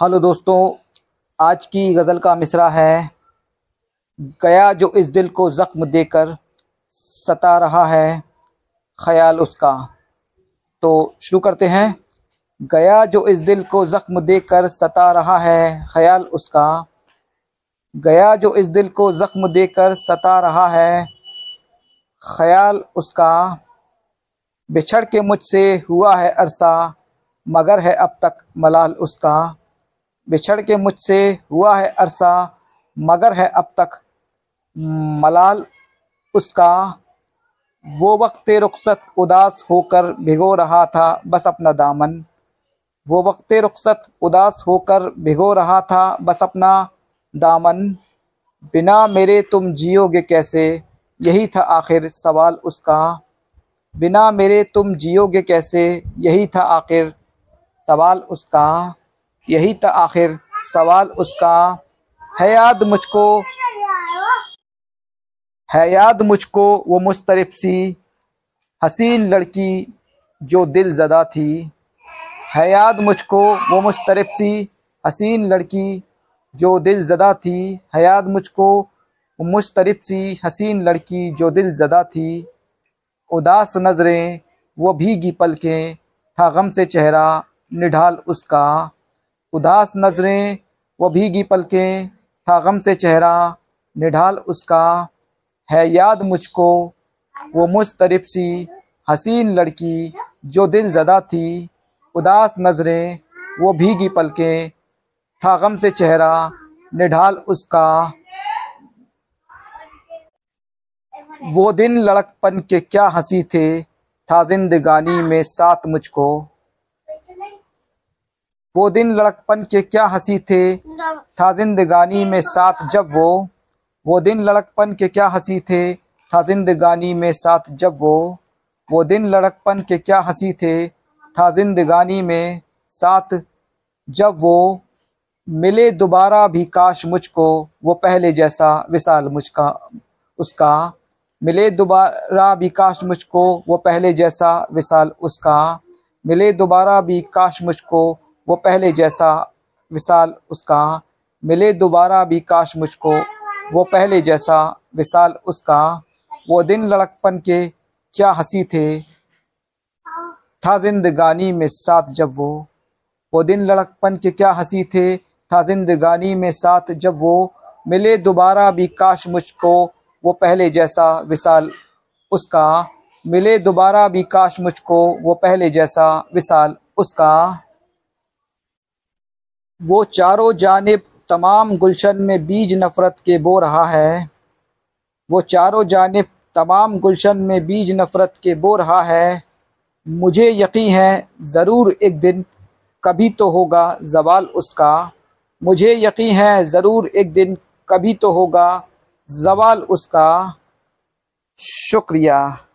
Hello दोस्तों, आज की गज़ल का मिसरा है, गया जो इस दिल को ज़ख्म देकर सता रहा है, ख्याल उसका। तो शुरू करते हैं। गया जो इस दिल को ज़ख्म देकर सता रहा है, ख्याल उसका। गया जो इस दिल को ज़ख्म देकर सता रहा है, ख्याल उसका। बिछड़ के मुझसे हुआ है अरसा, मगर है अब तक मलाल उसका। बिछड़ के मुझसे हुआ है अरसा, मगर है अब तक। मलाल, उसका वो वक्त रुखसत उदास होकर भिगो रहा था, बस अपना दामन। वो वक्त रुखसत उदास होकर भिगो रहा था, बस अपना दामन। बिना मेरे तुम जियोगे कैसे? यही था आखिर सवाल उसका। बिना मेरे तुम जियोगे कैसे? यही था आखिर सवाल उसका। यही तो आखिर सवाल उसका। है याद मुझको है याद मुझको वो मुस्तरफ सी हसीन लड़की जो दिल ज़दा थी। है याद मुझको वो मुस्तरफ सी हसीन लड़की जो दिल ज़दा थी। है याद मुझको वो मुस्तरफ सी हसीन लड़की जो दिल ज़दा थी। उदास नज़रें वो भीगी पलकें, था गम से चेहरा निढाल उसका। उदास नज़रें, व भीगी पलकें, था गम से चेहरा, निढाल उसका, है याद मुझको, वो मुस्तरफ सी, हसीन लड़की जो दिल ज़दा थी, उदास नज़रें, वो भीगी पलकें, था गम से चेहरा, निढाल उसका। वो दिन लड़कपन के क्या हँसी थे, था जिंदगानी में साथ मुझको। वो दिन लड़कपन के क्या हँसी थे? था जिंदगानी में साथ जब वो। वो दिन लड़कपन के क्या हँसी थे? था जिंदगानी में साथ जब वो। वो दिन लड़कपन के क्या हँसी थे? था जिंदगानी में साथ जब वो। मिले दोबारा भी काश मुझको, वो पहले जैसा विशाल मुझका, उसका। मिले दोबारा भी काश मुझको, वो पहले जैसा विशाल उसका। मिले दोबारा भी काश मुझको वो पहले जैसा विशाल उसका मिले, दोबारा भी काश मुझको। वो पहले जैसा विशाल उसका। वो दिन लड़कपन के क्या हँसी थे। था जिंदगानी में साथ जब वो। वो दिन लड़कपन के क्या हँसी थे। था जिंदगानी में साथ जब वो। मिले, दोबारा भी काश मुझको। वो पहले जैसा विशाल उसका। मिले, दोबारा भी काश मुझको। वो पहले जैसा विशाल उसका। वो चारों जानब तमाम गुलशन में बीज नफ़रत के बो रहा है। वो चारों जानब तमाम गुलशन में बीज नफ़रत के बो रहा है। मुझे यकीन है, ज़रूर एक दिन कभी तो होगा जवाल उसका। मुझे यकीन है, ज़रूर एक दिन कभी तो होगा जवाल उसका। शुक्रिया।